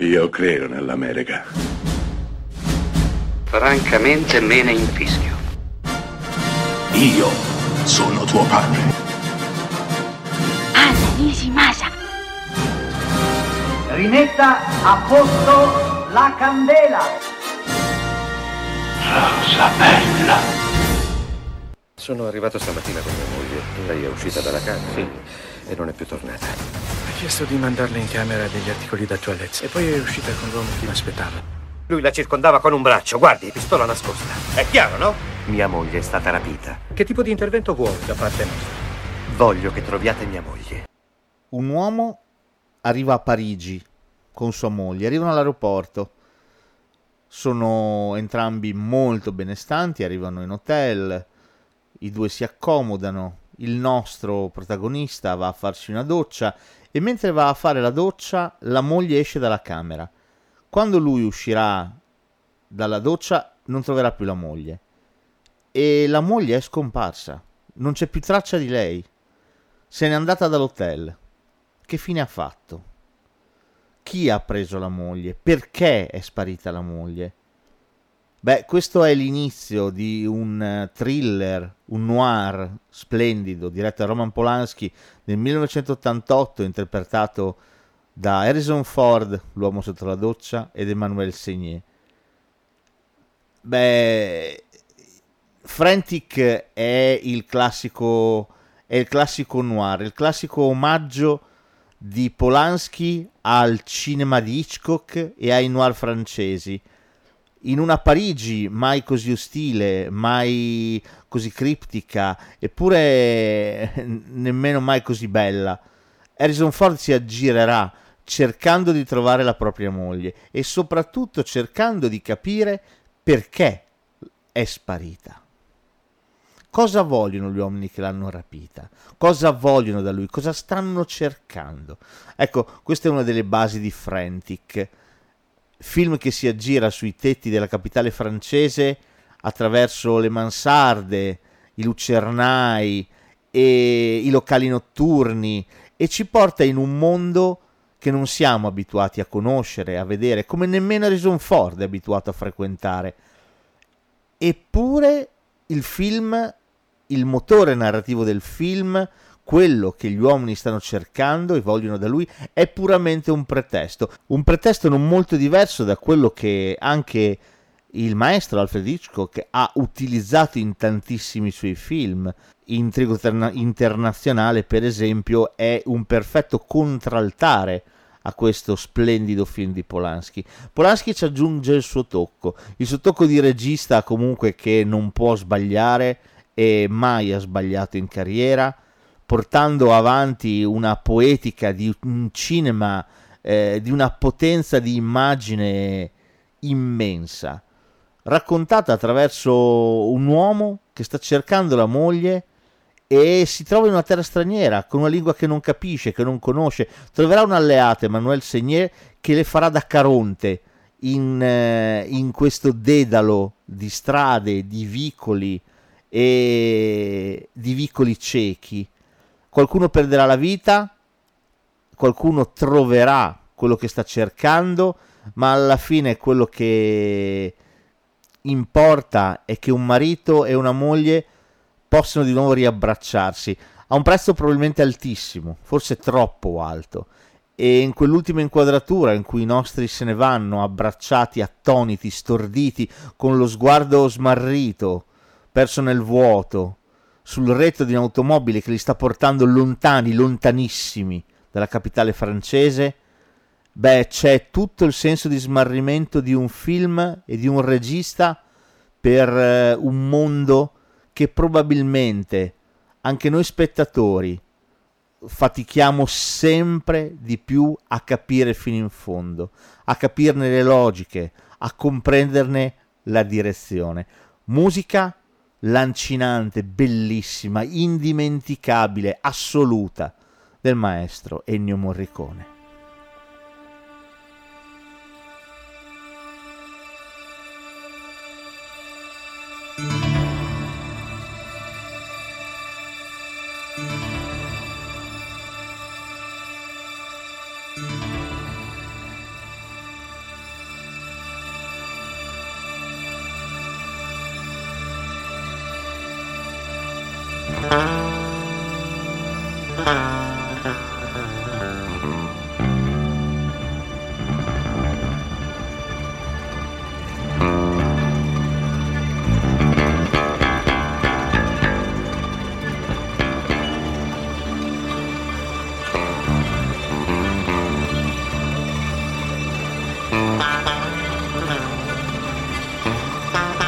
Io credo nell'America. Francamente me ne infischio. Io sono tuo padre. Anna Nishimasa. Rimetta a posto la candela. Rosa bella. Sono arrivato stamattina con mia moglie. Lei è uscita dalla camera sì. e non è più tornata. Chiesto di mandarle in camera degli articoli da toilette e poi è uscita con l'uomo che mi aspettava. Lui la circondava con un braccio, guardi, pistola nascosta. È chiaro, no? Mia moglie è stata rapita. Che tipo di intervento vuole da parte nostra? Voglio che troviate mia moglie. Un uomo arriva a Parigi con sua moglie, arrivano all'aeroporto. Sono entrambi molto benestanti, arrivano in hotel, i due si accomodano, il nostro protagonista va a farsi una doccia e mentre va a fare la doccia la moglie esce dalla camera. Quando lui uscirà dalla doccia non troverà più la moglie e la moglie è scomparsa, non c'è più traccia di lei, se n'è andata dall'hotel. Che fine ha fatto? Chi ha preso la moglie? Perché è sparita la moglie? Beh, questo è l'inizio di un thriller, un noir splendido, diretto da Roman Polanski nel 1988, interpretato da Harrison Ford, l'uomo sotto la doccia, ed Emmanuel Segnier. Beh, Frantic è il classico è il classico noir, il classico omaggio di Polanski al cinema di Hitchcock e ai noir francesi in una Parigi mai così ostile, mai così criptica, eppure nemmeno mai così bella. Harrison Ford si aggirerà cercando di trovare la propria moglie e soprattutto cercando di capire perché è sparita. Cosa vogliono gli uomini che l'hanno rapita? Cosa vogliono da lui? Cosa stanno cercando? Ecco, questa è una delle basi di Frantic film che si aggira sui tetti della capitale francese attraverso le mansarde, i lucernai e i locali notturni e ci porta in un mondo che non siamo abituati a conoscere, a vedere, come nemmeno Harrison Ford è abituato a frequentare. Eppure il film, il motore narrativo del film quello che gli uomini stanno cercando e vogliono da lui è puramente un pretesto, un pretesto non molto diverso da quello che anche il maestro Alfred Hitchcock ha utilizzato in tantissimi suoi film. Intrigo terna- internazionale, per esempio, è un perfetto contraltare a questo splendido film di Polanski. Polanski ci aggiunge il suo tocco, il suo tocco di regista comunque che non può sbagliare e mai ha sbagliato in carriera portando avanti una poetica di un cinema eh, di una potenza di immagine immensa, raccontata attraverso un uomo che sta cercando la moglie e si trova in una terra straniera, con una lingua che non capisce, che non conosce. Troverà un alleato, Emmanuel Segnier, che le farà da caronte in, eh, in questo dedalo di strade, di vicoli e di vicoli ciechi qualcuno perderà la vita, qualcuno troverà quello che sta cercando, ma alla fine quello che importa è che un marito e una moglie possano di nuovo riabbracciarsi a un prezzo probabilmente altissimo, forse troppo alto. E in quell'ultima inquadratura in cui i nostri se ne vanno abbracciati, attoniti, storditi, con lo sguardo smarrito, perso nel vuoto, sul retro di un'automobile che li sta portando lontani, lontanissimi dalla capitale francese, beh, c'è tutto il senso di smarrimento di un film e di un regista per eh, un mondo che probabilmente anche noi spettatori fatichiamo sempre di più a capire fino in fondo, a capirne le logiche, a comprenderne la direzione. Musica lancinante, bellissima, indimenticabile, assoluta del maestro Ennio Morricone. Bye.